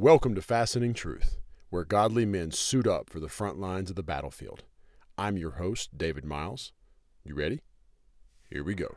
Welcome to Fastening Truth, where godly men suit up for the front lines of the battlefield. I'm your host, David Miles. You ready? Here we go.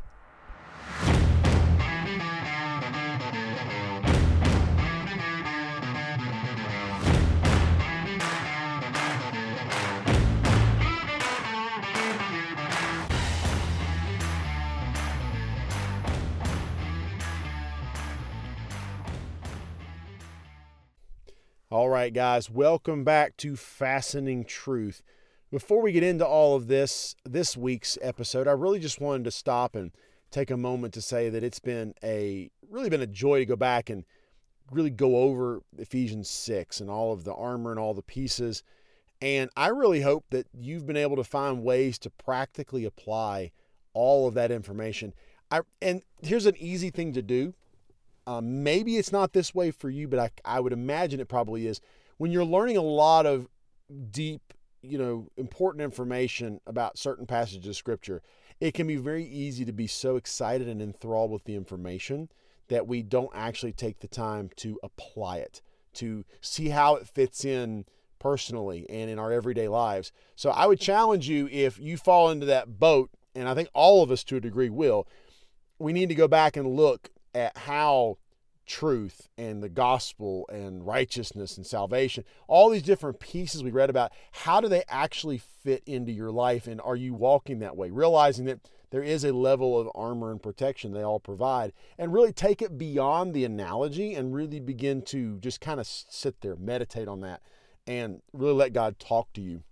Right, guys, welcome back to Fastening Truth. Before we get into all of this, this week's episode, I really just wanted to stop and take a moment to say that it's been a really been a joy to go back and really go over Ephesians 6 and all of the armor and all the pieces. And I really hope that you've been able to find ways to practically apply all of that information. I and here's an easy thing to do um, maybe it's not this way for you, but I, I would imagine it probably is. When you're learning a lot of deep, you know, important information about certain passages of scripture, it can be very easy to be so excited and enthralled with the information that we don't actually take the time to apply it, to see how it fits in personally and in our everyday lives. So I would challenge you if you fall into that boat, and I think all of us to a degree will, we need to go back and look at how truth and the gospel and righteousness and salvation, all these different pieces we read about, how do they actually fit into your life? And are you walking that way? Realizing that there is a level of armor and protection they all provide, and really take it beyond the analogy and really begin to just kind of sit there, meditate on that, and really let God talk to you.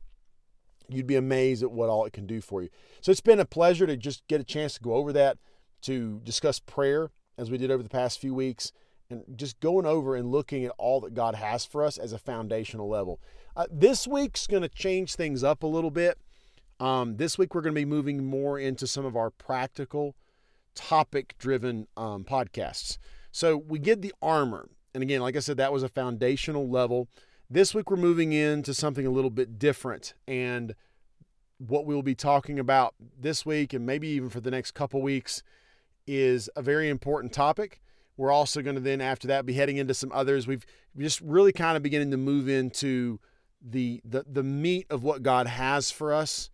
You'd be amazed at what all it can do for you. So it's been a pleasure to just get a chance to go over that, to discuss prayer as we did over the past few weeks, and just going over and looking at all that God has for us as a foundational level. Uh, this week's going to change things up a little bit. Um, this week, we're going to be moving more into some of our practical, topic driven um, podcasts. So we get the armor. And again, like I said, that was a foundational level. This week, we're moving into something a little bit different. And what we'll be talking about this week and maybe even for the next couple weeks is a very important topic. We're also going to then, after that, be heading into some others. We've just really kind of beginning to move into the, the, the meat of what God has for us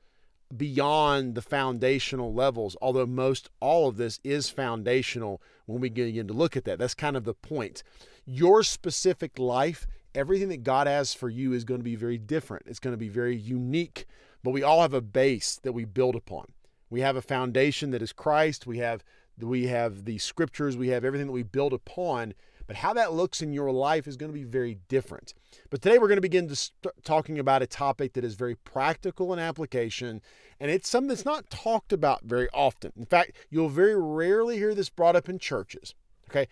beyond the foundational levels, although most all of this is foundational when we begin to look at that. That's kind of the point. Your specific life, everything that God has for you is going to be very different. It's going to be very unique, but we all have a base that we build upon. We have a foundation that is Christ. We have we have the scriptures, we have everything that we build upon, but how that looks in your life is going to be very different. But today we're going to begin to st- talking about a topic that is very practical in application, and it's something that's not talked about very often. In fact, you'll very rarely hear this brought up in churches. Okay?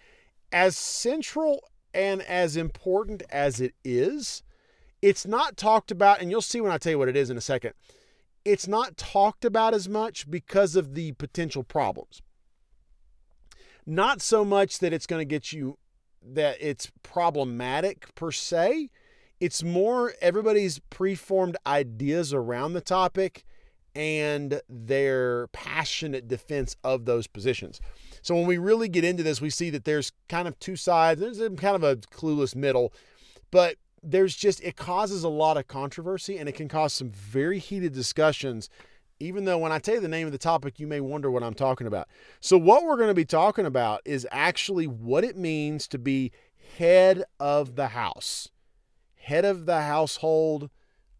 As central and as important as it is, it's not talked about, and you'll see when I tell you what it is in a second. It's not talked about as much because of the potential problems. Not so much that it's going to get you that it's problematic per se. It's more everybody's preformed ideas around the topic and their passionate defense of those positions. So when we really get into this, we see that there's kind of two sides. There's kind of a clueless middle, but there's just it causes a lot of controversy and it can cause some very heated discussions even though when I tell you the name of the topic, you may wonder what I'm talking about. So, what we're going to be talking about is actually what it means to be head of the house, head of the household,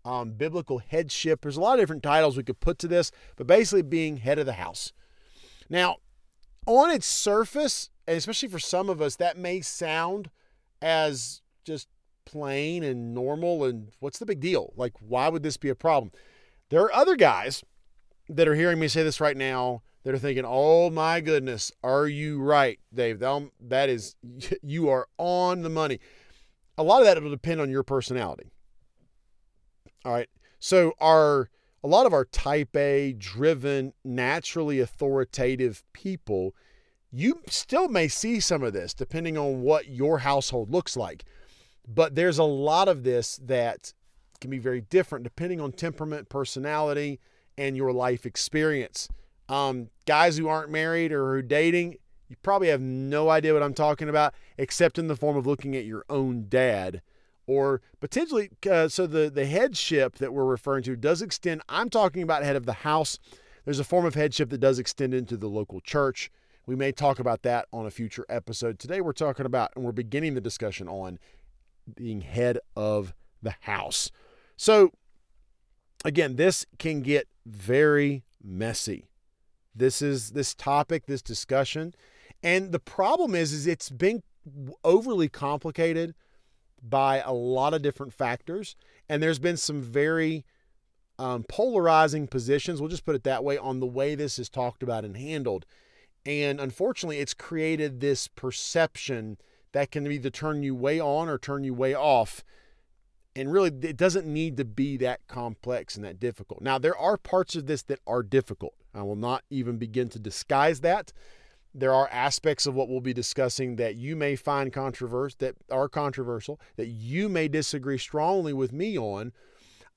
um, biblical headship. There's a lot of different titles we could put to this, but basically being head of the house. Now, on its surface, and especially for some of us, that may sound as just plain and normal and what's the big deal? Like, why would this be a problem? There are other guys that are hearing me say this right now that are thinking, "Oh my goodness, are you right, Dave? That is, you are on the money." A lot of that will depend on your personality. All right, so our a lot of our Type A, driven, naturally authoritative people, you still may see some of this depending on what your household looks like. But there's a lot of this that can be very different depending on temperament, personality, and your life experience. Um, guys who aren't married or who are dating, you probably have no idea what I'm talking about. except in the form of looking at your own dad or potentially uh, so the the headship that we're referring to does extend i'm talking about head of the house there's a form of headship that does extend into the local church we may talk about that on a future episode today we're talking about and we're beginning the discussion on being head of the house so again this can get very messy this is this topic this discussion and the problem is is it's been overly complicated by a lot of different factors. And there's been some very um, polarizing positions, we'll just put it that way, on the way this is talked about and handled. And unfortunately, it's created this perception that can either turn you way on or turn you way off. And really, it doesn't need to be that complex and that difficult. Now, there are parts of this that are difficult. I will not even begin to disguise that there are aspects of what we'll be discussing that you may find controversial that are controversial that you may disagree strongly with me on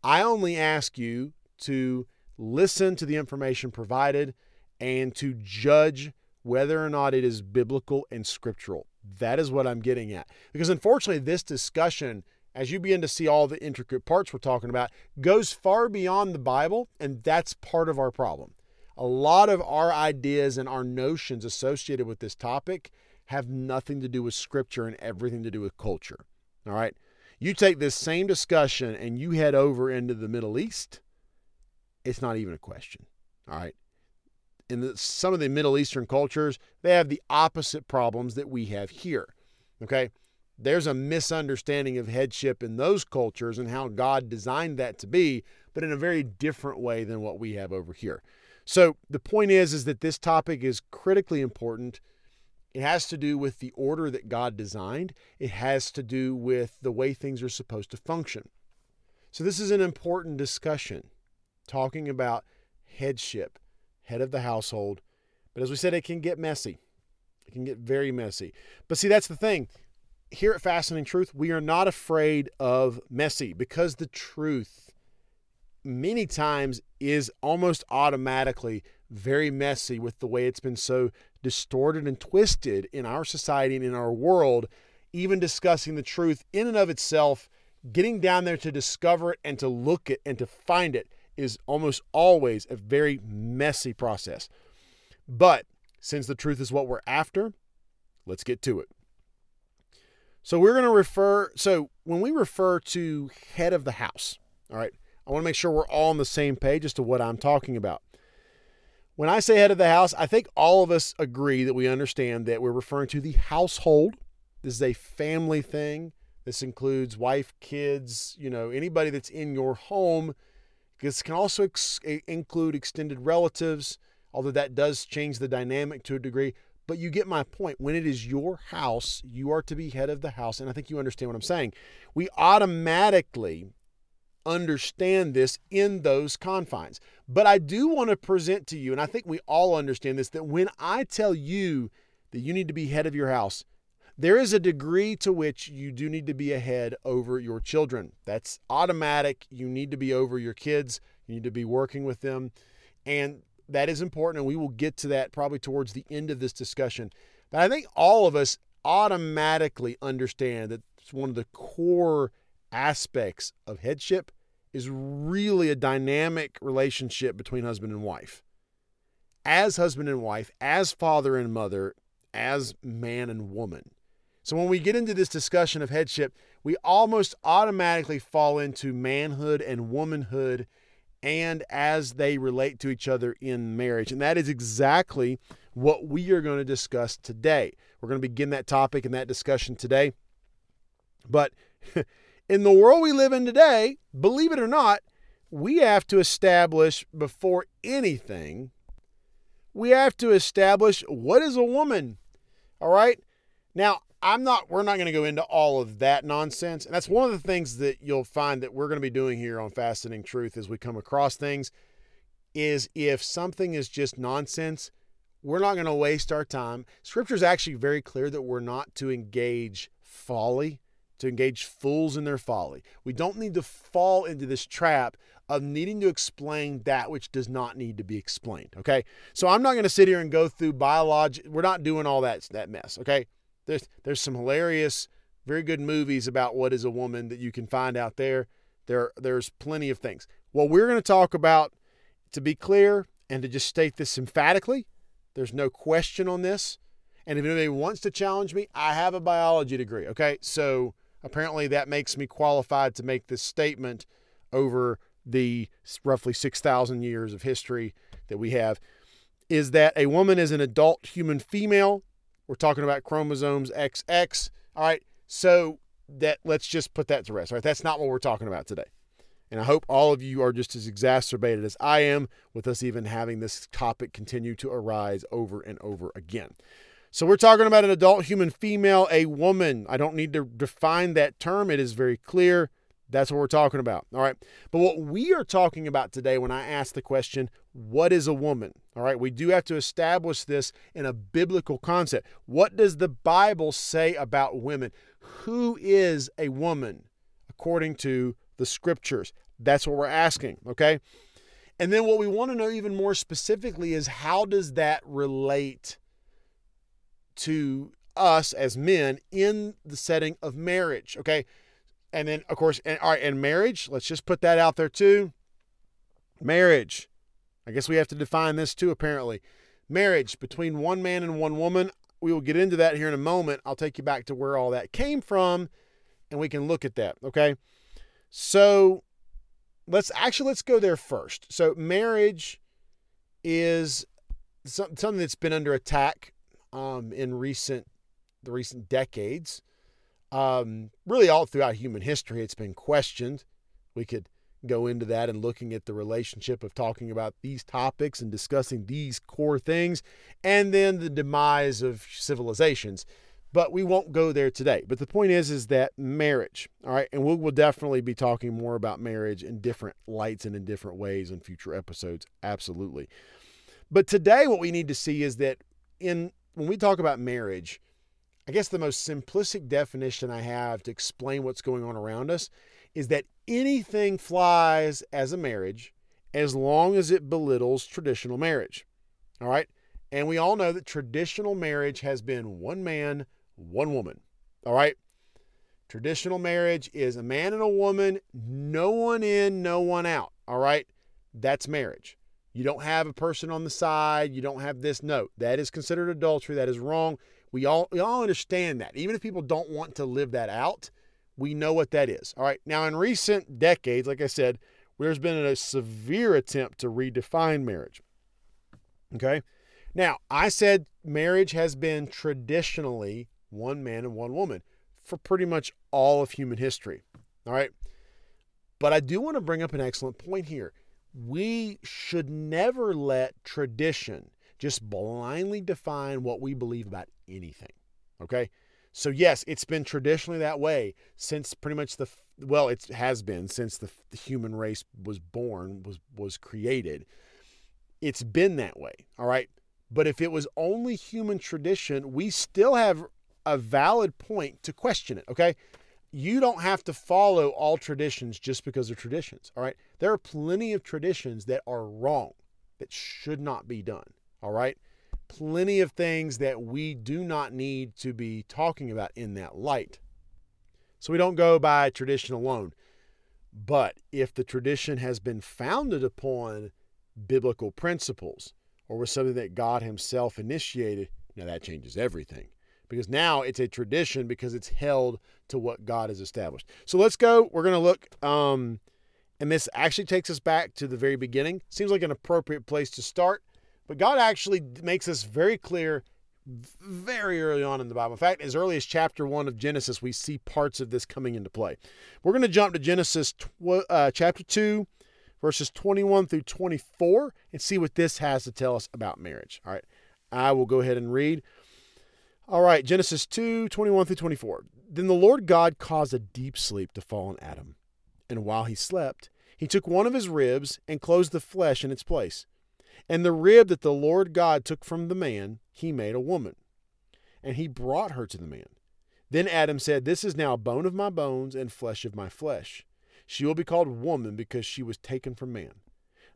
i only ask you to listen to the information provided and to judge whether or not it is biblical and scriptural that is what i'm getting at because unfortunately this discussion as you begin to see all the intricate parts we're talking about goes far beyond the bible and that's part of our problem a lot of our ideas and our notions associated with this topic have nothing to do with scripture and everything to do with culture. All right. You take this same discussion and you head over into the Middle East, it's not even a question. All right. In the, some of the Middle Eastern cultures, they have the opposite problems that we have here. Okay. There's a misunderstanding of headship in those cultures and how God designed that to be, but in a very different way than what we have over here. So the point is is that this topic is critically important. It has to do with the order that God designed. It has to do with the way things are supposed to function. So this is an important discussion talking about headship, head of the household. But as we said, it can get messy. It can get very messy. But see, that's the thing. Here at Fastening Truth, we are not afraid of messy because the truth many times is almost automatically very messy with the way it's been so distorted and twisted in our society and in our world. Even discussing the truth in and of itself, getting down there to discover it and to look it and to find it is almost always a very messy process. But since the truth is what we're after, let's get to it. So we're going to refer, so when we refer to head of the house, all right, I want to make sure we're all on the same page as to what I'm talking about. When I say head of the house, I think all of us agree that we understand that we're referring to the household. This is a family thing. This includes wife, kids, you know, anybody that's in your home. This can also ex- include extended relatives, although that does change the dynamic to a degree. But you get my point. When it is your house, you are to be head of the house. And I think you understand what I'm saying. We automatically understand this in those confines. But I do want to present to you, and I think we all understand this, that when I tell you that you need to be head of your house, there is a degree to which you do need to be ahead over your children. That's automatic. You need to be over your kids, you need to be working with them. And that is important. And we will get to that probably towards the end of this discussion. But I think all of us automatically understand that it's one of the core aspects of headship is really a dynamic relationship between husband and wife. As husband and wife, as father and mother, as man and woman. So when we get into this discussion of headship, we almost automatically fall into manhood and womanhood and as they relate to each other in marriage. And that is exactly what we are going to discuss today. We're going to begin that topic and that discussion today. But in the world we live in today, believe it or not, we have to establish before anything, we have to establish what is a woman. All right. Now, I'm not, we're not going to go into all of that nonsense. And that's one of the things that you'll find that we're going to be doing here on Fastening Truth as we come across things is if something is just nonsense, we're not going to waste our time. Scripture is actually very clear that we're not to engage folly to engage fools in their folly. We don't need to fall into this trap of needing to explain that which does not need to be explained. Okay. So I'm not going to sit here and go through biology. We're not doing all that, that mess. Okay. There's there's some hilarious, very good movies about what is a woman that you can find out there. There there's plenty of things. What we're going to talk about, to be clear and to just state this emphatically, there's no question on this. And if anybody wants to challenge me, I have a biology degree. Okay, so apparently that makes me qualified to make this statement over the roughly 6,000 years of history that we have is that a woman is an adult human female. We're talking about chromosomes XX. All right. So that let's just put that to rest. All right. That's not what we're talking about today. And I hope all of you are just as exacerbated as I am with us even having this topic continue to arise over and over again. So we're talking about an adult human female, a woman. I don't need to define that term, it is very clear. That's what we're talking about. All right. But what we are talking about today, when I ask the question, what is a woman? All right. We do have to establish this in a biblical concept. What does the Bible say about women? Who is a woman according to the scriptures? That's what we're asking. Okay. And then what we want to know even more specifically is how does that relate to us as men in the setting of marriage? Okay. And then, of course, and, all right, and marriage, let's just put that out there too. Marriage. I guess we have to define this too, apparently. Marriage between one man and one woman. We will get into that here in a moment. I'll take you back to where all that came from and we can look at that. Okay. So let's actually let's go there first. So marriage is something that's been under attack um, in recent the recent decades. Um, really, all throughout human history, it's been questioned. We could go into that and looking at the relationship of talking about these topics and discussing these core things, and then the demise of civilizations. But we won't go there today. But the point is, is that marriage, all right, and we'll, we'll definitely be talking more about marriage in different lights and in different ways in future episodes. Absolutely. But today, what we need to see is that in when we talk about marriage, I guess the most simplistic definition I have to explain what's going on around us is that anything flies as a marriage as long as it belittles traditional marriage. All right? And we all know that traditional marriage has been one man, one woman. All right? Traditional marriage is a man and a woman, no one in, no one out. All right? That's marriage. You don't have a person on the side. You don't have this. No, that is considered adultery. That is wrong. We all we all understand that. Even if people don't want to live that out, we know what that is. All right. Now, in recent decades, like I said, there's been a severe attempt to redefine marriage. Okay. Now, I said marriage has been traditionally one man and one woman for pretty much all of human history. All right. But I do want to bring up an excellent point here. We should never let tradition just blindly define what we believe about anything. Okay? So yes, it's been traditionally that way since pretty much the well, it has been since the, the human race was born, was was created. It's been that way. All right? But if it was only human tradition, we still have a valid point to question it, okay? You don't have to follow all traditions just because they're traditions, all right? There are plenty of traditions that are wrong, that should not be done. All right. Plenty of things that we do not need to be talking about in that light. So we don't go by tradition alone. But if the tradition has been founded upon biblical principles or was something that God Himself initiated, now that changes everything. Because now it's a tradition because it's held to what God has established. So let's go. We're going to look, um, and this actually takes us back to the very beginning. Seems like an appropriate place to start. But God actually makes this very clear very early on in the Bible. In fact, as early as chapter 1 of Genesis, we see parts of this coming into play. We're going to jump to Genesis tw- uh, chapter 2, verses 21 through 24, and see what this has to tell us about marriage. All right, I will go ahead and read. All right, Genesis 2, 21 through 24. Then the Lord God caused a deep sleep to fall on Adam. And while he slept, he took one of his ribs and closed the flesh in its place. And the rib that the Lord God took from the man, he made a woman. And he brought her to the man. Then Adam said, This is now bone of my bones and flesh of my flesh. She will be called woman because she was taken from man.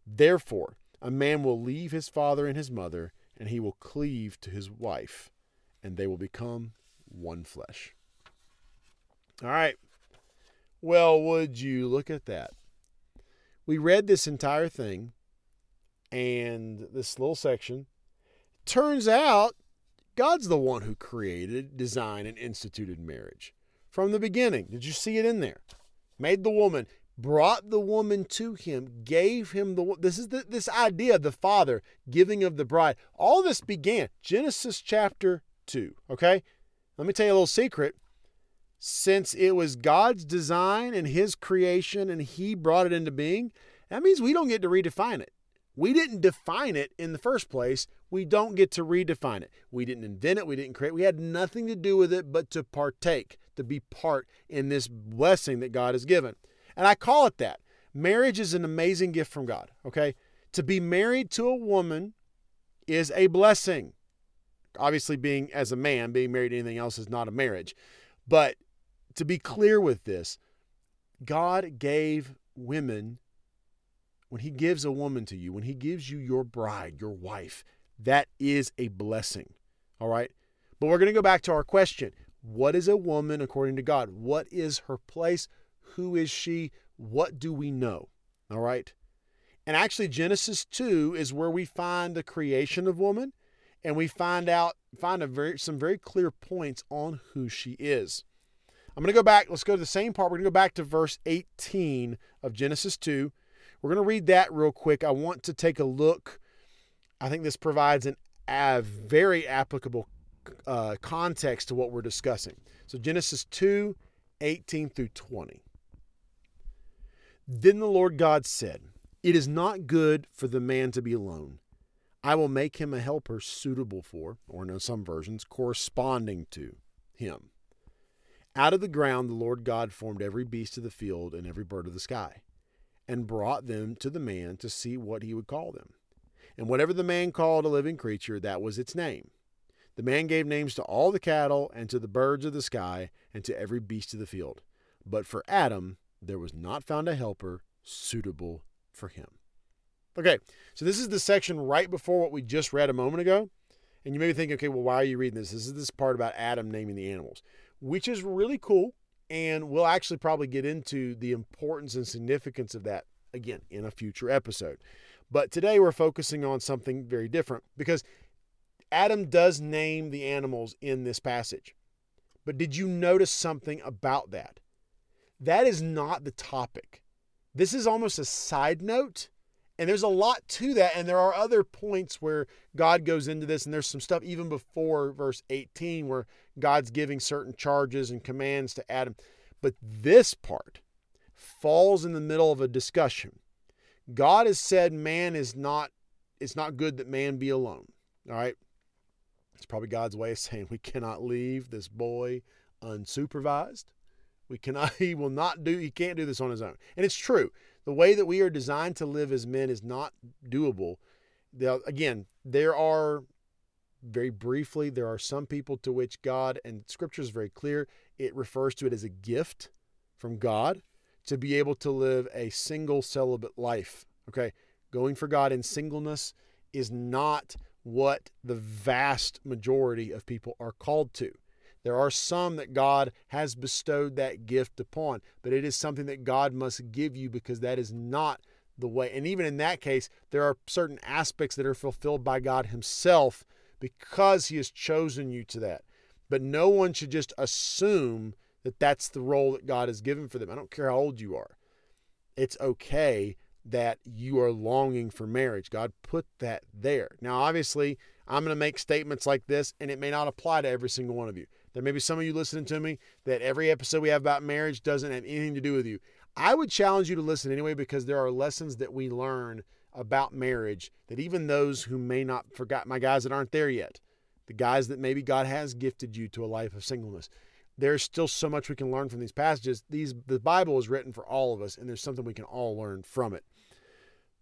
Therefore, a man will leave his father and his mother, and he will cleave to his wife, and they will become one flesh. All right. Well, would you look at that? We read this entire thing and this little section. Turns out God's the one who created, designed, and instituted marriage from the beginning. Did you see it in there? Made the woman, brought the woman to him, gave him the. This is the, this idea of the father giving of the bride. All this began Genesis chapter two. Okay, let me tell you a little secret. Since it was God's design and His creation, and He brought it into being, that means we don't get to redefine it. We didn't define it in the first place. We don't get to redefine it. We didn't invent it. We didn't create. We had nothing to do with it but to partake, to be part in this blessing that God has given. And I call it that. Marriage is an amazing gift from God, okay? To be married to a woman is a blessing. Obviously, being as a man, being married to anything else is not a marriage. But to be clear with this, God gave women, when He gives a woman to you, when He gives you your bride, your wife, that is a blessing. All right? But we're going to go back to our question What is a woman according to God? What is her place? Who is she? What do we know? All right? And actually, Genesis 2 is where we find the creation of woman and we find out find a very some very clear points on who she is. I'm going to go back. Let's go to the same part. We're going to go back to verse 18 of Genesis 2. We're going to read that real quick. I want to take a look. I think this provides an, a very applicable uh, context to what we're discussing. So, Genesis 2 18 through 20. Then the Lord God said, It is not good for the man to be alone. I will make him a helper suitable for, or in some versions, corresponding to him. Out of the ground the Lord God formed every beast of the field and every bird of the sky, and brought them to the man to see what he would call them. And whatever the man called a living creature, that was its name. The man gave names to all the cattle, and to the birds of the sky, and to every beast of the field. But for Adam there was not found a helper suitable for him. Okay, so this is the section right before what we just read a moment ago. And you may be thinking, okay, well, why are you reading this? This is this part about Adam naming the animals which is really cool. And we'll actually probably get into the importance and significance of that again in a future episode. But today we're focusing on something very different because Adam does name the animals in this passage. But did you notice something about that? That is not the topic. This is almost a side note and there's a lot to that. And there are other points where God goes into this, and there's some stuff even before verse 18 where God's giving certain charges and commands to Adam. But this part falls in the middle of a discussion. God has said man is not it's not good that man be alone. All right. It's probably God's way of saying we cannot leave this boy unsupervised. We cannot he will not do he can't do this on his own. And it's true the way that we are designed to live as men is not doable. again, there are very briefly, there are some people to which God, and scripture is very clear, it refers to it as a gift from God to be able to live a single celibate life. Okay. Going for God in singleness is not what the vast majority of people are called to. There are some that God has bestowed that gift upon, but it is something that God must give you because that is not the way. And even in that case, there are certain aspects that are fulfilled by God Himself because He has chosen you to that. But no one should just assume that that's the role that God has given for them. I don't care how old you are. It's okay that you are longing for marriage. God put that there. Now, obviously, I'm going to make statements like this, and it may not apply to every single one of you. There may be some of you listening to me that every episode we have about marriage doesn't have anything to do with you. I would challenge you to listen anyway because there are lessons that we learn about marriage that even those who may not forgot my guys that aren't there yet, the guys that maybe God has gifted you to a life of singleness. There's still so much we can learn from these passages. These the Bible is written for all of us, and there's something we can all learn from it.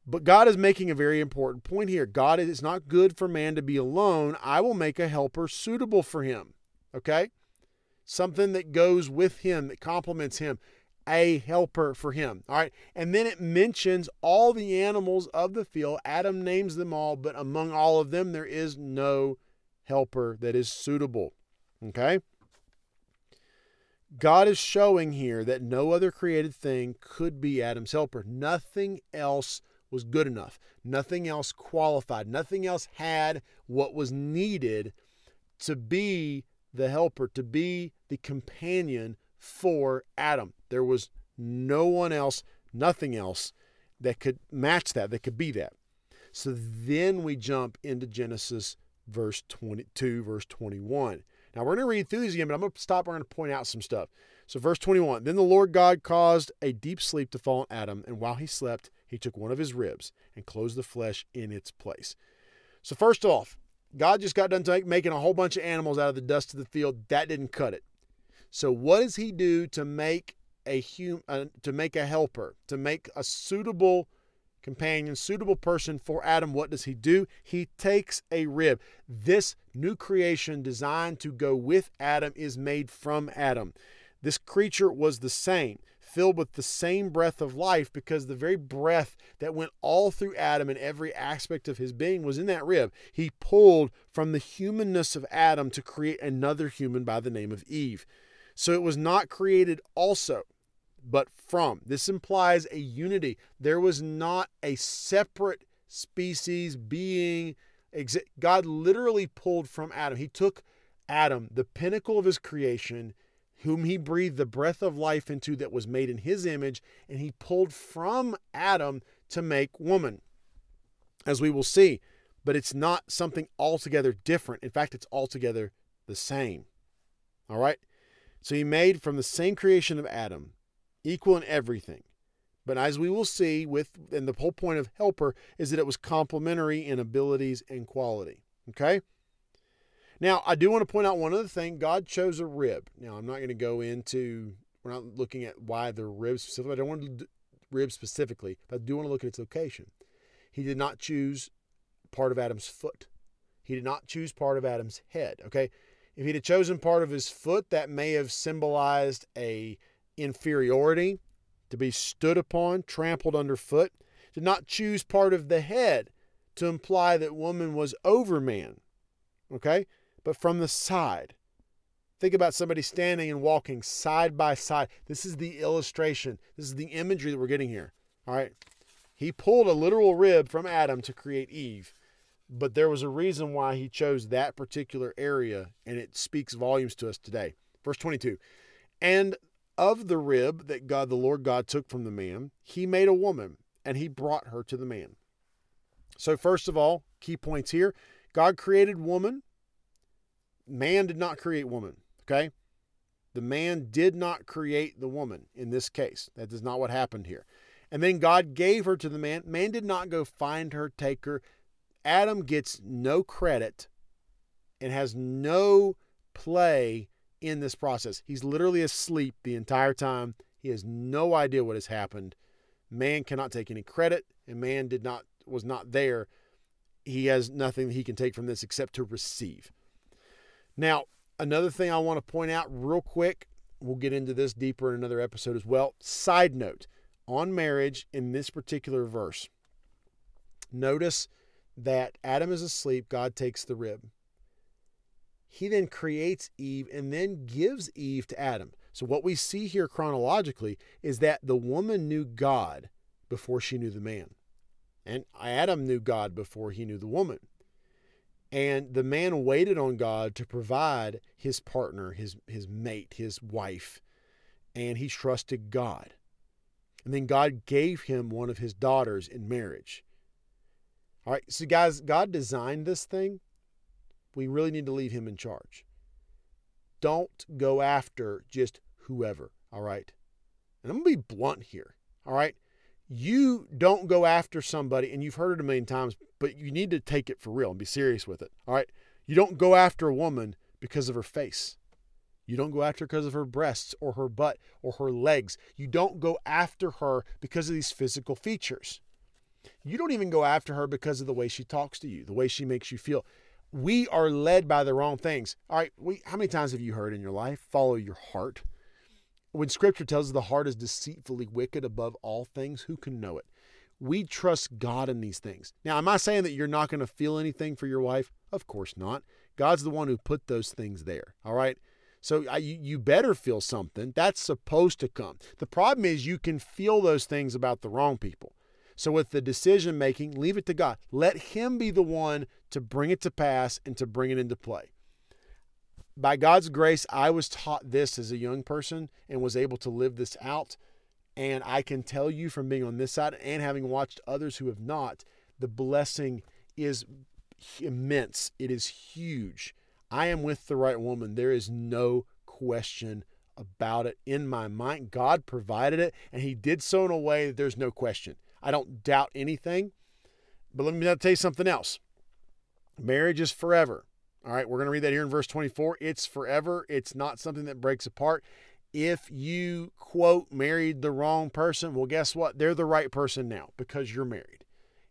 But God is making a very important point here. God is not good for man to be alone. I will make a helper suitable for him okay? Something that goes with him, that complements him, a helper for him. All right. And then it mentions all the animals of the field. Adam names them all, but among all of them, there is no helper that is suitable. Okay. God is showing here that no other created thing could be Adam's helper. Nothing else was good enough. Nothing else qualified. Nothing else had what was needed to be the helper, to be the companion for Adam. There was no one else, nothing else that could match that, that could be that. So then we jump into Genesis verse 22, verse 21. Now we're going to read through these again, but I'm going to stop. We're going to point out some stuff. So, verse 21 Then the Lord God caused a deep sleep to fall on Adam, and while he slept, he took one of his ribs and closed the flesh in its place. So, first off, God just got done making a whole bunch of animals out of the dust of the field. That didn't cut it. So, what does he do to make a hum, uh, to make a helper, to make a suitable companion, suitable person for Adam, what does he do? He takes a rib. This new creation designed to go with Adam is made from Adam. This creature was the same, filled with the same breath of life because the very breath that went all through Adam and every aspect of his being was in that rib. He pulled from the humanness of Adam to create another human by the name of Eve. So it was not created also but from. This implies a unity. There was not a separate species, being. God literally pulled from Adam. He took Adam, the pinnacle of his creation, whom he breathed the breath of life into that was made in his image, and he pulled from Adam to make woman, as we will see. But it's not something altogether different. In fact, it's altogether the same. All right? So he made from the same creation of Adam equal in everything. But as we will see with and the whole point of helper is that it was complementary in abilities and quality. Okay? Now, I do want to point out one other thing. God chose a rib. Now, I'm not going to go into we're not looking at why the rib specifically. I don't want to rib specifically, but I do want to look at its location. He did not choose part of Adam's foot. He did not choose part of Adam's head. Okay? If he'd have chosen part of his foot, that may have symbolized a inferiority, to be stood upon, trampled underfoot, did not choose part of the head to imply that woman was over man, okay, but from the side. Think about somebody standing and walking side by side. This is the illustration. This is the imagery that we're getting here. All right. He pulled a literal rib from Adam to create Eve, but there was a reason why he chose that particular area, and it speaks volumes to us today. Verse 22 And of the rib that God, the Lord God, took from the man, he made a woman and he brought her to the man. So, first of all, key points here God created woman. Man did not create woman. Okay? The man did not create the woman in this case. That is not what happened here. And then God gave her to the man. Man did not go find her, take her. Adam gets no credit and has no play in this process. He's literally asleep the entire time. He has no idea what has happened. Man cannot take any credit, and man did not was not there. He has nothing he can take from this except to receive. Now, another thing I want to point out real quick, we'll get into this deeper in another episode as well. Side note on marriage in this particular verse. Notice that Adam is asleep, God takes the rib. He then creates Eve and then gives Eve to Adam. So, what we see here chronologically is that the woman knew God before she knew the man. And Adam knew God before he knew the woman. And the man waited on God to provide his partner, his, his mate, his wife, and he trusted God. And then God gave him one of his daughters in marriage. All right, so guys, God designed this thing we really need to leave him in charge. Don't go after just whoever, all right? And I'm going to be blunt here, all right? You don't go after somebody, and you've heard it a million times, but you need to take it for real and be serious with it, all right? You don't go after a woman because of her face. You don't go after her because of her breasts or her butt or her legs. You don't go after her because of these physical features. You don't even go after her because of the way she talks to you, the way she makes you feel we are led by the wrong things. All right, we how many times have you heard in your life, follow your heart? When scripture tells us the heart is deceitfully wicked above all things, who can know it? We trust God in these things. Now, am I saying that you're not going to feel anything for your wife? Of course not. God's the one who put those things there. All right. So I, you better feel something. That's supposed to come. The problem is you can feel those things about the wrong people. So with the decision making, leave it to God. Let Him be the one to bring it to pass and to bring it into play. By God's grace, I was taught this as a young person and was able to live this out. And I can tell you from being on this side and having watched others who have not, the blessing is immense. It is huge. I am with the right woman. There is no question about it in my mind. God provided it, and He did so in a way that there's no question. I don't doubt anything. But let me tell you something else marriage is forever. All right, we're going to read that here in verse 24. It's forever, it's not something that breaks apart. If you, quote, married the wrong person, well, guess what? They're the right person now because you're married.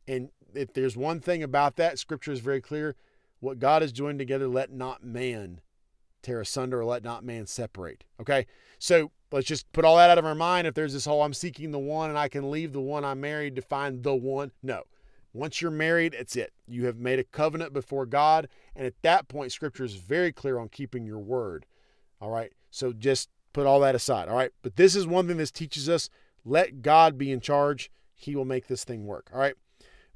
And if there's one thing about that, scripture is very clear. What God has joined together, let not man tear asunder or let not man separate. Okay? So let's just put all that out of our mind. If there's this whole I'm seeking the one and I can leave the one I'm married to find the one. No. Once you're married, it's it. You have made a covenant before God. And at that point, scripture is very clear on keeping your word. All right. So just put all that aside. All right. But this is one thing this teaches us let God be in charge. He will make this thing work. All right.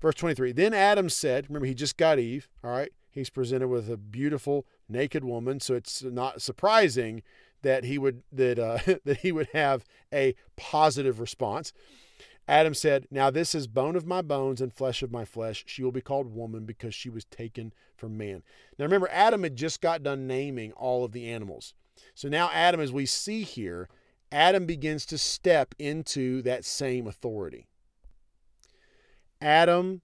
Verse 23 Then Adam said, Remember, he just got Eve. All right. He's presented with a beautiful naked woman. So it's not surprising that he would that uh, that he would have a positive response. Adam said, Now this is bone of my bones and flesh of my flesh. She will be called woman because she was taken from man. Now remember, Adam had just got done naming all of the animals. So now, Adam, as we see here, Adam begins to step into that same authority. Adam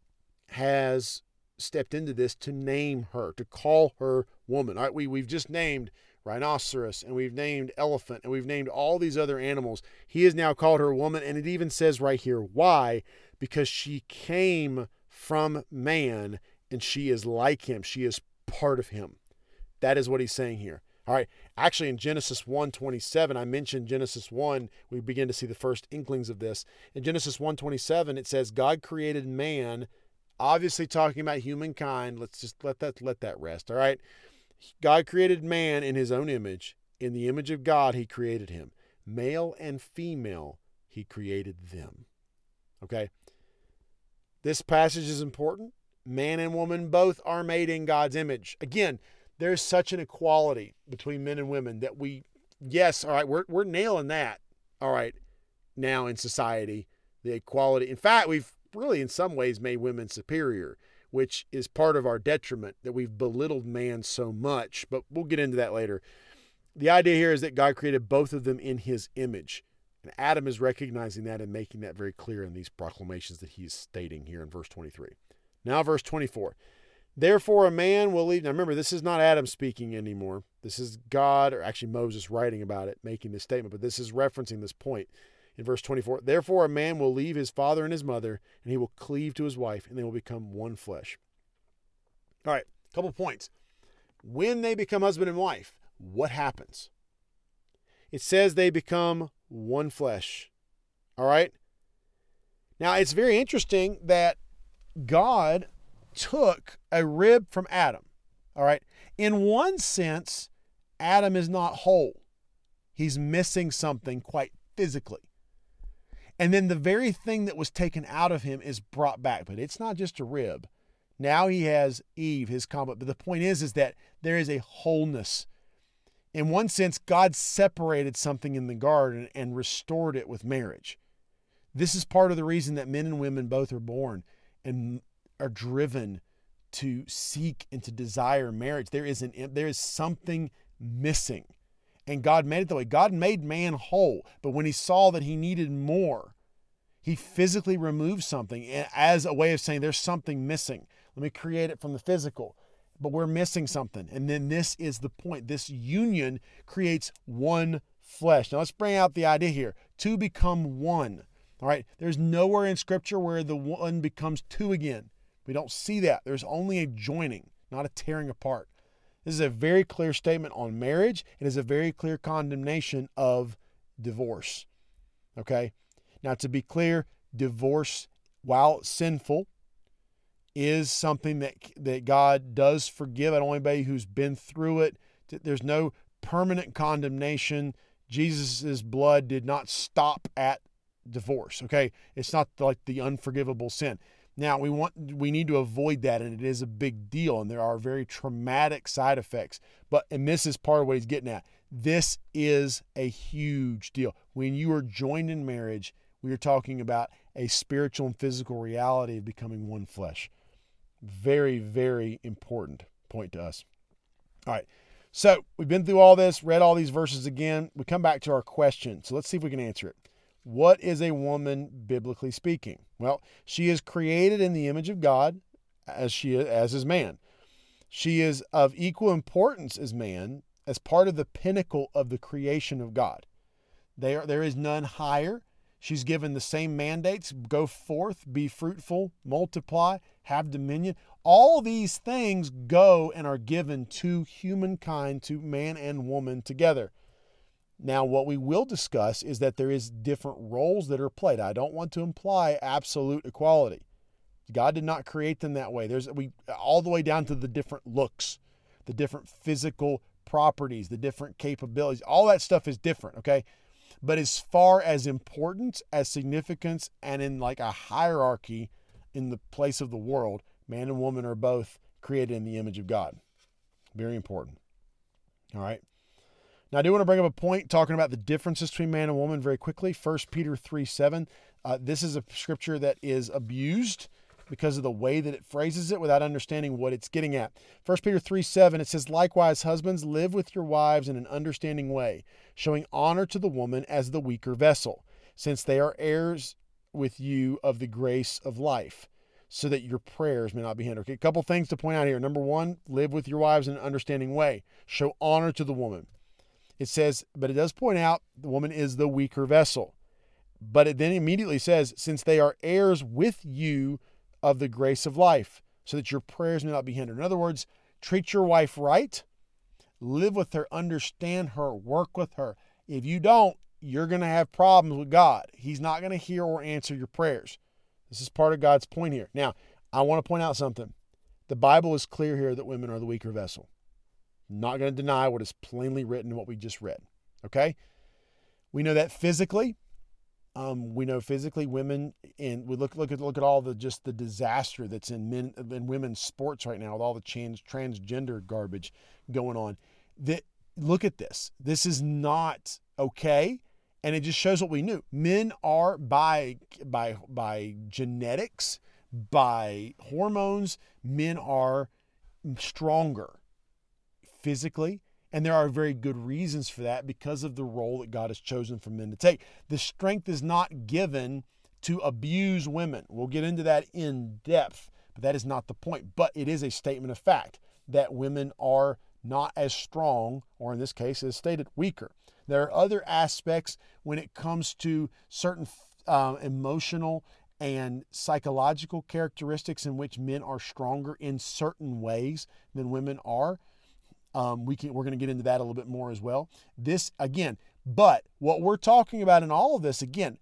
has stepped into this to name her, to call her woman. All right, we, we've just named rhinoceros and we've named elephant and we've named all these other animals. He has now called her woman, and it even says right here why? Because she came from man and she is like him, she is part of him. That is what he's saying here. All right. Actually, in Genesis 1:27, I mentioned Genesis 1. We begin to see the first inklings of this. In Genesis 1:27, it says God created man, obviously talking about humankind. Let's just let that let that rest. All right. God created man in his own image. In the image of God, he created him. Male and female, he created them. Okay. This passage is important. Man and woman both are made in God's image. Again, there's such an equality between men and women that we, yes, all right, we're, we're nailing that. All right, now in society, the equality. In fact, we've really, in some ways, made women superior, which is part of our detriment that we've belittled man so much. But we'll get into that later. The idea here is that God created both of them in his image. And Adam is recognizing that and making that very clear in these proclamations that he's stating here in verse 23. Now, verse 24. Therefore, a man will leave. Now, remember, this is not Adam speaking anymore. This is God, or actually Moses writing about it, making this statement, but this is referencing this point in verse 24. Therefore, a man will leave his father and his mother, and he will cleave to his wife, and they will become one flesh. All right, couple points. When they become husband and wife, what happens? It says they become one flesh. All right? Now, it's very interesting that God took a rib from Adam. All right. In one sense, Adam is not whole, he's missing something quite physically. And then the very thing that was taken out of him is brought back. But it's not just a rib. Now he has Eve, his combat. But the point is, is that there is a wholeness. In one sense, God separated something in the garden and restored it with marriage. This is part of the reason that men and women both are born. And are driven to seek and to desire marriage. There is an there is something missing. And God made it that way. God made man whole, but when he saw that he needed more, he physically removed something as a way of saying there's something missing. Let me create it from the physical. But we're missing something. And then this is the point. This union creates one flesh. Now let's bring out the idea here. To become one. All right. There's nowhere in scripture where the one becomes two again. We don't see that. There's only a joining, not a tearing apart. This is a very clear statement on marriage. It is a very clear condemnation of divorce. Okay? Now, to be clear, divorce, while sinful, is something that, that God does forgive. I don't anybody who's been through it. There's no permanent condemnation. Jesus' blood did not stop at divorce. Okay. It's not like the unforgivable sin. Now we want we need to avoid that, and it is a big deal, and there are very traumatic side effects. But and this is part of what he's getting at. This is a huge deal. When you are joined in marriage, we are talking about a spiritual and physical reality of becoming one flesh. Very, very important point to us. All right. So we've been through all this, read all these verses again. We come back to our question. So let's see if we can answer it. What is a woman biblically speaking? Well, she is created in the image of God as she as is man. She is of equal importance as man as part of the pinnacle of the creation of God. There there is none higher. She's given the same mandates go forth, be fruitful, multiply, have dominion. All these things go and are given to humankind, to man and woman together. Now, what we will discuss is that there is different roles that are played. I don't want to imply absolute equality. God did not create them that way. There's we all the way down to the different looks, the different physical properties, the different capabilities. All that stuff is different, okay? But as far as importance, as significance, and in like a hierarchy in the place of the world, man and woman are both created in the image of God. Very important. All right. Now, I do want to bring up a point talking about the differences between man and woman very quickly. 1 Peter 3 7. Uh, this is a scripture that is abused because of the way that it phrases it without understanding what it's getting at. 1 Peter 3 7, it says, Likewise, husbands, live with your wives in an understanding way, showing honor to the woman as the weaker vessel, since they are heirs with you of the grace of life, so that your prayers may not be hindered. Okay, a couple things to point out here. Number one, live with your wives in an understanding way, show honor to the woman. It says, but it does point out the woman is the weaker vessel. But it then immediately says, since they are heirs with you of the grace of life, so that your prayers may not be hindered. In other words, treat your wife right, live with her, understand her, work with her. If you don't, you're going to have problems with God. He's not going to hear or answer your prayers. This is part of God's point here. Now, I want to point out something. The Bible is clear here that women are the weaker vessel. Not going to deny what is plainly written in what we just read. Okay? We know that physically. Um, we know physically women and we look look at look at all the just the disaster that's in men in women's sports right now with all the trans, transgender garbage going on. That look at this. This is not okay, and it just shows what we knew. Men are by by by genetics, by hormones. Men are stronger physically. And there are very good reasons for that because of the role that God has chosen for men to take. The strength is not given to abuse women. We'll get into that in depth, but that is not the point. But it is a statement of fact that women are not as strong, or in this case, as stated, weaker. There are other aspects when it comes to certain uh, emotional and psychological characteristics in which men are stronger in certain ways than women are. Um, we can, we're going to get into that a little bit more as well. This again, but what we're talking about in all of this, again,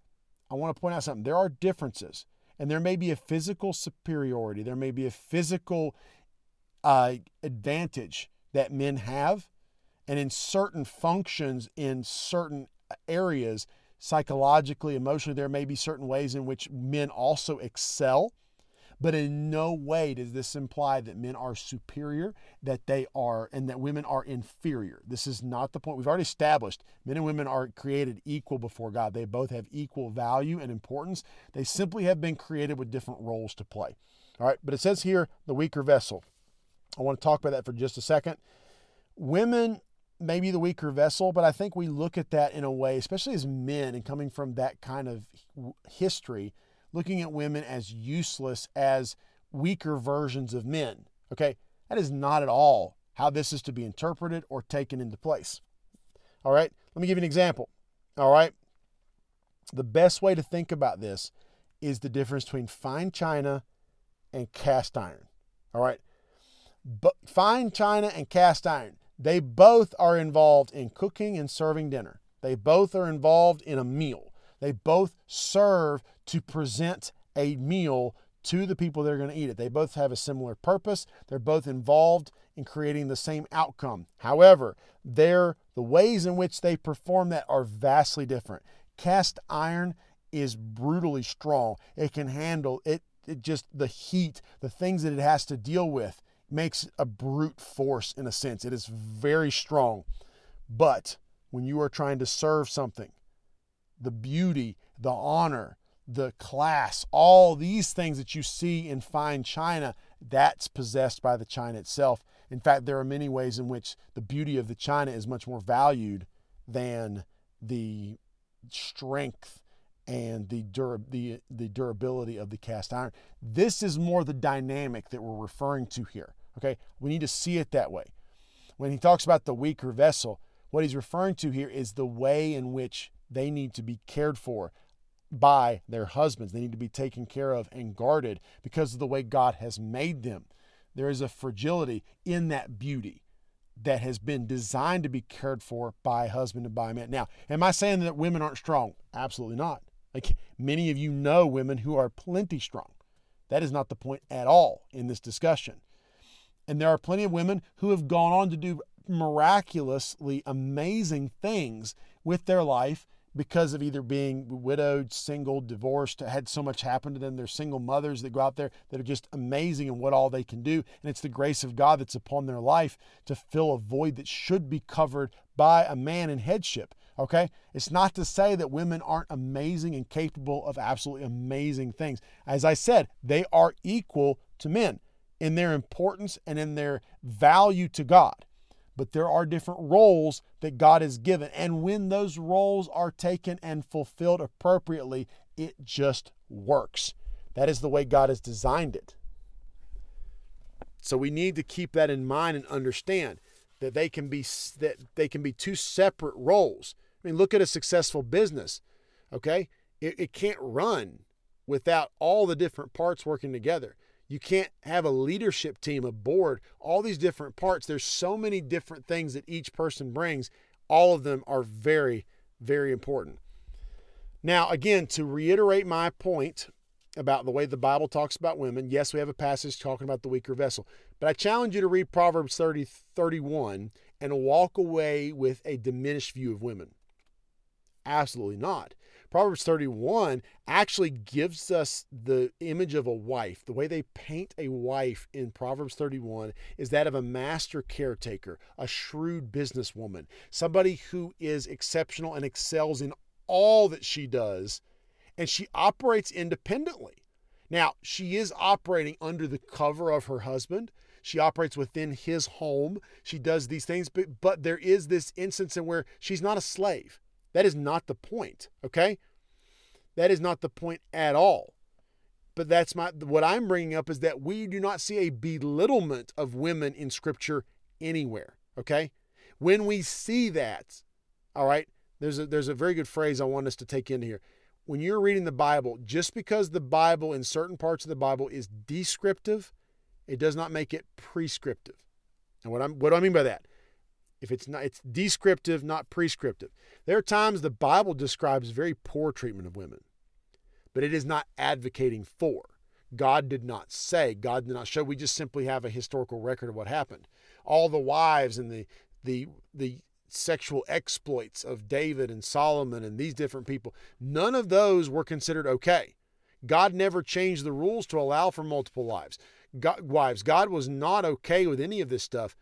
I want to point out something. There are differences, and there may be a physical superiority. There may be a physical uh, advantage that men have, and in certain functions, in certain areas, psychologically, emotionally, there may be certain ways in which men also excel. But in no way does this imply that men are superior, that they are, and that women are inferior. This is not the point. We've already established men and women are created equal before God. They both have equal value and importance. They simply have been created with different roles to play. All right, but it says here the weaker vessel. I want to talk about that for just a second. Women may be the weaker vessel, but I think we look at that in a way, especially as men and coming from that kind of history, looking at women as useless, as weaker versions of men. Okay, that is not at all how this is to be interpreted or taken into place. All right, let me give you an example. All right, the best way to think about this is the difference between fine china and cast iron. All right, but fine china and cast iron, they both are involved in cooking and serving dinner. They both are involved in a meal. They both serve to present a meal to the people that are going to eat it. They both have a similar purpose. They're both involved in creating the same outcome. However, their the ways in which they perform that are vastly different. Cast iron is brutally strong. It can handle it, it just the heat, the things that it has to deal with makes a brute force in a sense. It is very strong. But when you are trying to serve something, the beauty, the honor, the class, all these things that you see in fine china, that's possessed by the china itself. In fact, there are many ways in which the beauty of the china is much more valued than the strength and the, dura- the, the durability of the cast iron. This is more the dynamic that we're referring to here. Okay, we need to see it that way. When he talks about the weaker vessel, what he's referring to here is the way in which they need to be cared for by their husbands. They need to be taken care of and guarded because of the way God has made them. There is a fragility in that beauty that has been designed to be cared for by husband and by man. Now, am I saying that women aren't strong? Absolutely not. Like many of you know women who are plenty strong. That is not the point at all in this discussion. And there are plenty of women who have gone on to do miraculously amazing things with their life because of either being widowed, single, divorced, had so much happen to them. They're single mothers that go out there that are just amazing in what all they can do. And it's the grace of God that's upon their life to fill a void that should be covered by a man in headship. Okay? It's not to say that women aren't amazing and capable of absolutely amazing things. As I said, they are equal to men in their importance and in their value to God. But there are different roles that God has given. And when those roles are taken and fulfilled appropriately, it just works. That is the way God has designed it. So we need to keep that in mind and understand that they can be that they can be two separate roles. I mean, look at a successful business. Okay? It, it can't run without all the different parts working together. You can't have a leadership team, a board, all these different parts. There's so many different things that each person brings. All of them are very, very important. Now, again, to reiterate my point about the way the Bible talks about women, yes, we have a passage talking about the weaker vessel, but I challenge you to read Proverbs 30, 31 and walk away with a diminished view of women. Absolutely not. Proverbs 31 actually gives us the image of a wife. The way they paint a wife in Proverbs 31 is that of a master caretaker, a shrewd businesswoman, somebody who is exceptional and excels in all that she does, and she operates independently. Now, she is operating under the cover of her husband. She operates within his home. She does these things, but, but there is this instance in where she's not a slave. That is not the point, okay? That is not the point at all. But that's my what I'm bringing up is that we do not see a belittlement of women in scripture anywhere, okay? When we see that, all right, there's a there's a very good phrase I want us to take in here. When you're reading the Bible, just because the Bible in certain parts of the Bible is descriptive, it does not make it prescriptive. And what I'm what do I mean by that? If it's not it's descriptive not prescriptive. There are times the bible describes very poor treatment of women but it is not advocating for. God did not say god did not show. We just simply have a historical record of what happened. All the wives and the the the sexual exploits of david and solomon and these different people none of those were considered okay. God never changed the rules to allow for multiple wives. God, wives god was not okay with any of this stuff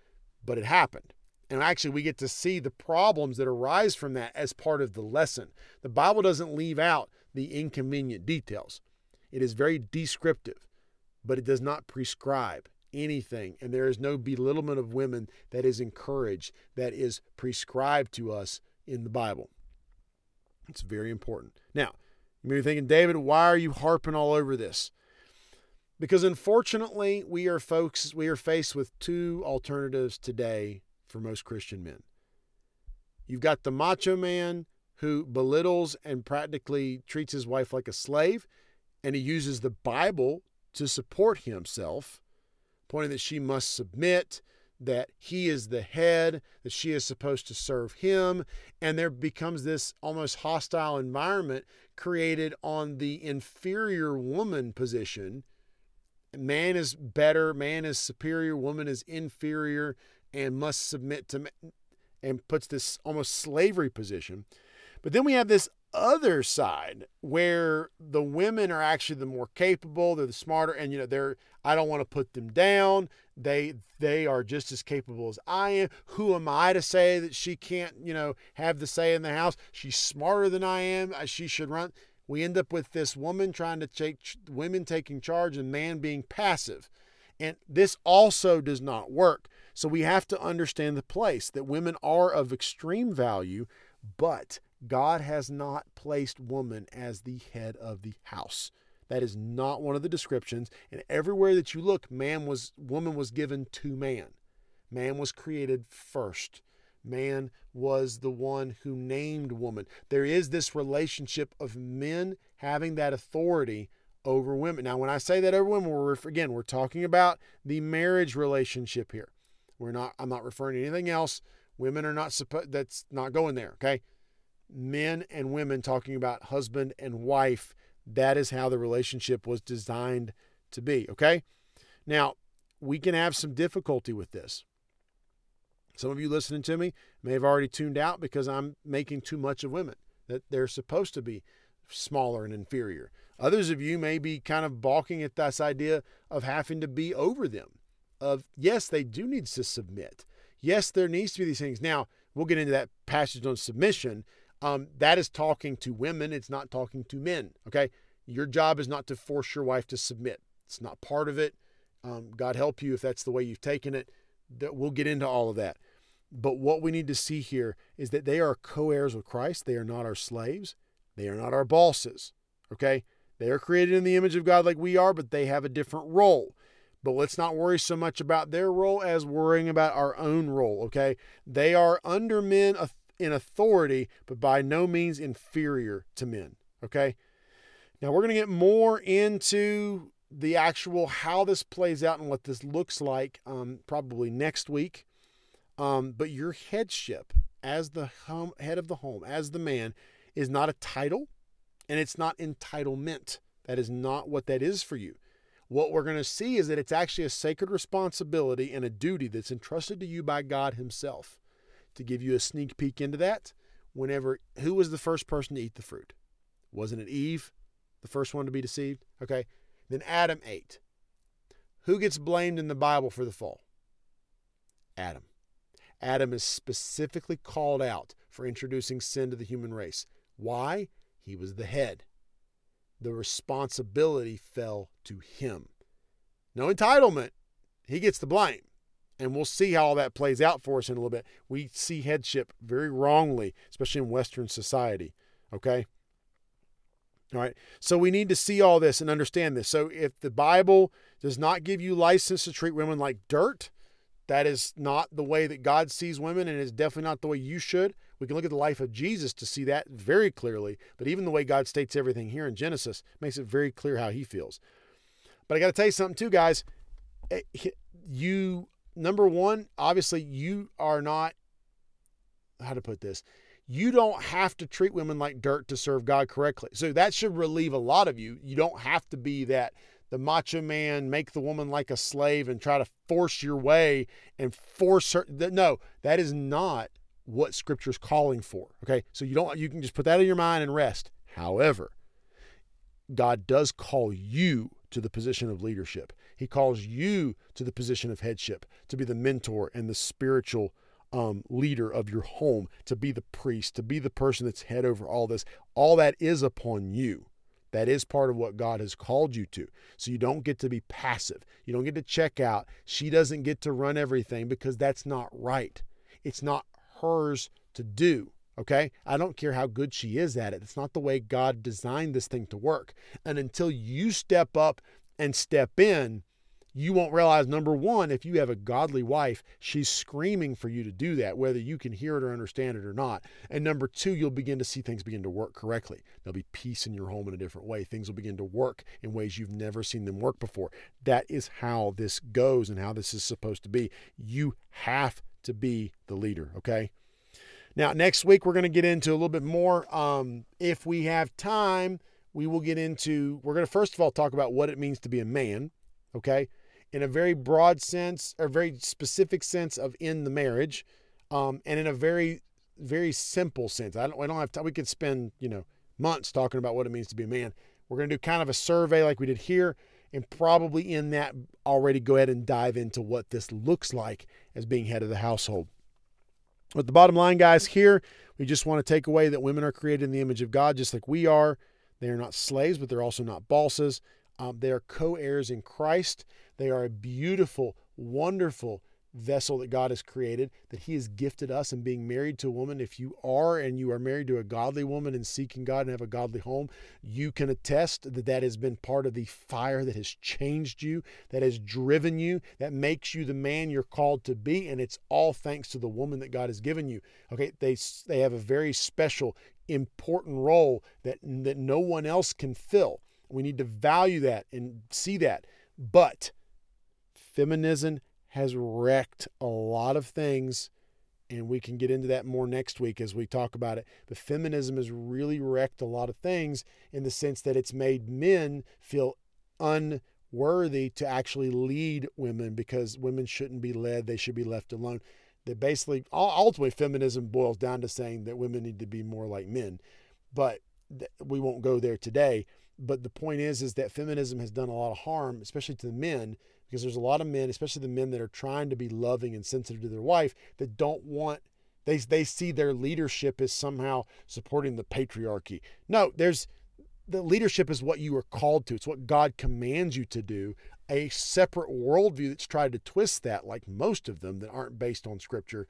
but it happened and actually, we get to see the problems that arise from that as part of the lesson. The Bible doesn't leave out the inconvenient details, it is very descriptive, but it does not prescribe anything. And there is no belittlement of women that is encouraged, that is prescribed to us in the Bible. It's very important. Now, you may be thinking, David, why are you harping all over this? Because unfortunately, we are folks, we are faced with two alternatives today for most Christian men. You've got the macho man who belittles and practically treats his wife like a slave, and he uses the Bible to support himself, pointing that she must submit, that he is the head, that she is supposed to serve him, and there becomes this almost hostile environment created on the inferior woman position man is better, man is superior, woman is inferior, and must submit to, and puts this almost slavery position. But then we have this other side where the women are actually the more capable, they're the smarter, and you know, they're I don't want to put them down. They they are just as capable as I am. Who am I to say that she can't, you know, have the say in the house? She's smarter than I am. She should run. We end up with this woman trying to take women taking charge and man being passive. And this also does not work. So we have to understand the place that women are of extreme value, but God has not placed woman as the head of the house. That is not one of the descriptions. And everywhere that you look, man was woman was given to man. Man was created first. Man was the one who named woman. There is this relationship of men having that authority over women. Now, when I say that over women, we're again we're talking about the marriage relationship here. We're not. I'm not referring to anything else. Women are not supposed. That's not going there. Okay. Men and women talking about husband and wife that is how the relationship was designed to be. Okay. Now, we can have some difficulty with this. Some of you listening to me may have already tuned out because I'm making too much of women, that they're supposed to be smaller and inferior. Others of you may be kind of balking at this idea of having to be over them. Of yes, they do need to submit. Yes, there needs to be these things. Now, we'll get into that passage on submission um, that is talking to women. It's not talking to men. Okay. Your job is not to force your wife to submit. It's not part of it. Um, God help you if that's the way you've taken it. That we'll get into all of that. But what we need to see here is that they are co-heirs with Christ. They are not our slaves. They are not our bosses. Okay. They are created in the image of God like we are, but they have a different role. But let's not worry so much about their role as worrying about our own role. Okay. They are under men in authority, but by no means inferior to men. Okay. Now we're going to get more into the actual how this plays out and what this looks like um, probably next week. Um, but your headship as the home, head of the home, as the man, is not a title and it's not entitlement. That is not what that is for you. What we're going to see is that it's actually a sacred responsibility and a duty that's entrusted to you by God Himself to give you a sneak peek into that, whenever who was the first person to eat the fruit? Wasn't it Eve, the first one to be deceived? Okay. Then Adam ate. Who gets blamed in the Bible for the fall? Adam. Adam is specifically called out for introducing sin to the human race. Why? He was the head. The responsibility fell to him. No entitlement. He gets the blame and we'll see how all that plays out for us in a little bit. We see headship very wrongly, especially in Western society. Okay. All right. So we need to see all this and understand this. So if the Bible does not give you license to treat women like dirt, that is not the way that God sees women and is definitely not the way you should. We can look at the life of Jesus to see that very clearly. But even the way God states everything here in Genesis makes it very clear how he feels. But I got to tell you something too, guys. Eh, you number one, obviously, you are not, how to put this, you don't have to treat women like dirt to serve God correctly. So that should relieve a lot of you. You don't have to be that the macho man, make the woman like a slave and try to force your way and force her. No, that is not what scripture is calling for. Okay. So you don't, you can just put that in your mind and rest. However, God does call you to the position of leadership. He calls you to the position of headship, to be the mentor and the spiritual um, leader of your home, to be the priest, to be the person that's head over all this. All that is upon you. That is part of what God has called you to. So you don't get to be passive. You don't get to check out. She doesn't get to run everything because that's not right. It's not hers to do. Okay? I don't care how good she is at it. It's not the way God designed this thing to work. And until you step up and step in, you won't realize number one, if you have a godly wife, she's screaming for you to do that, whether you can hear it or understand it or not. And number two, you'll begin to see things begin to work correctly. There'll be peace in your home in a different way. Things will begin to work in ways you've never seen them work before. That is how this goes and how this is supposed to be. You have to be the leader, okay? Now, next week, we're going to get into a little bit more. Um, if we have time, we will get into, we're going to first of all talk about what it means to be a man. okay? In a very broad sense, or very specific sense of in the marriage, um, and in a very, very simple sense. I don't, I don't have time. We could spend, you know, months talking about what it means to be a man. We're going to do kind of a survey like we did here, and probably in that already go ahead and dive into what this looks like as being head of the household. But the bottom line, guys, here we just want to take away that women are created in the image of God just like we are. They are not slaves, but they're also not bosses. Um, they are co heirs in Christ. They are a beautiful, wonderful, vessel that God has created, that He has gifted us and being married to a woman. If you are and you are married to a godly woman and seeking God and have a godly home, you can attest that that has been part of the fire that has changed you, that has driven you, that makes you the man you're called to be. And it's all thanks to the woman that God has given you. Okay, they, they have a very special, important role that, that no one else can fill. We need to value that and see that. But feminism has wrecked a lot of things and we can get into that more next week as we talk about it. But feminism has really wrecked a lot of things in the sense that it's made men feel unworthy to actually lead women because women shouldn't be led, they should be left alone. That basically, ultimately, feminism boils down to saying that women need to be more like men. But we won't go there today. But the point is, is that feminism has done a lot of harm, especially to the men, because there's a lot of men, especially the men that are trying to be loving and sensitive to their wife, that don't want they they see their leadership as somehow supporting the patriarchy. No, there's the leadership is what you are called to. It's what God commands you to do. A separate worldview that's tried to twist that, like most of them that aren't based on scripture,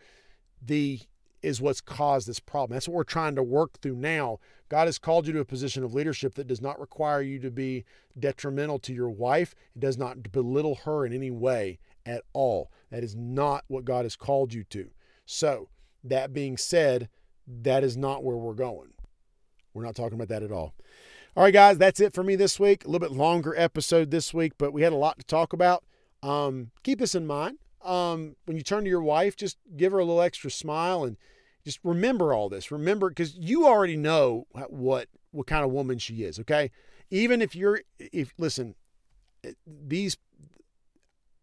the is what's caused this problem. That's what we're trying to work through now. God has called you to a position of leadership that does not require you to be detrimental to your wife. It does not belittle her in any way at all. That is not what God has called you to. So, that being said, that is not where we're going. We're not talking about that at all. All right, guys, that's it for me this week. A little bit longer episode this week, but we had a lot to talk about. Um, keep this in mind. Um, when you turn to your wife, just give her a little extra smile and just remember all this. Remember, because you already know what what kind of woman she is. Okay, even if you're if listen, eh, these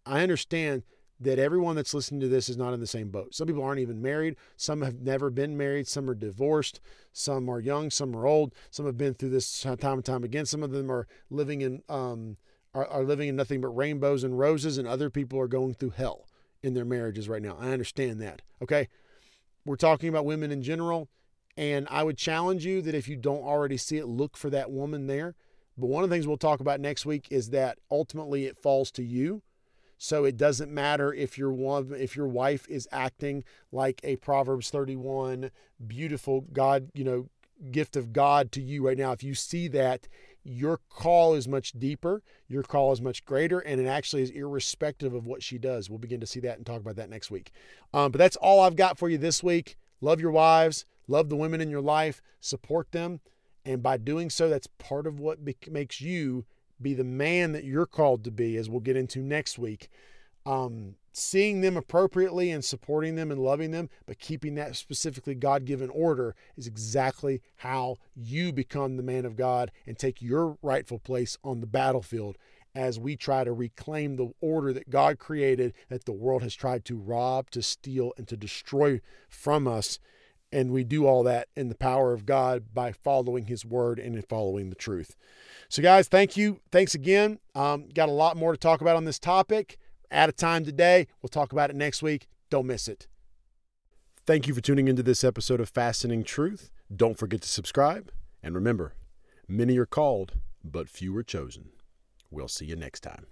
I understand that everyone that's listening to this is not in the same boat. Some people aren't even married. Some have never been married. Some are divorced. Some are young. Some are old. Some have been through this time and time again. Some of them are living in um, are, are living in nothing but rainbows and roses, and other people are going through hell in their marriages right now. I understand that. Okay, we're talking about women in general. And I would challenge you that if you don't already see it, look for that woman there. But one of the things we'll talk about next week is that ultimately it falls to you. So it doesn't matter if your one if your wife is acting like a Proverbs 31 beautiful God, you know, gift of God to you right now. If you see that, your call is much deeper, your call is much greater, and it actually is irrespective of what she does. We'll begin to see that and talk about that next week. Um, but that's all I've got for you this week. Love your wives, love the women in your life, support them. And by doing so, that's part of what be- makes you be the man that you're called to be, as we'll get into next week. Um, seeing them appropriately and supporting them and loving them, but keeping that specifically God given order is exactly how you become the man of God and take your rightful place on the battlefield as we try to reclaim the order that God created that the world has tried to rob, to steal, and to destroy from us. And we do all that in the power of God by following His word and in following the truth. So, guys, thank you. Thanks again. Um, got a lot more to talk about on this topic out of time today. We'll talk about it next week. Don't miss it. Thank you for tuning into this episode of Fastening Truth. Don't forget to subscribe. And remember, many are called, but few are chosen. We'll see you next time.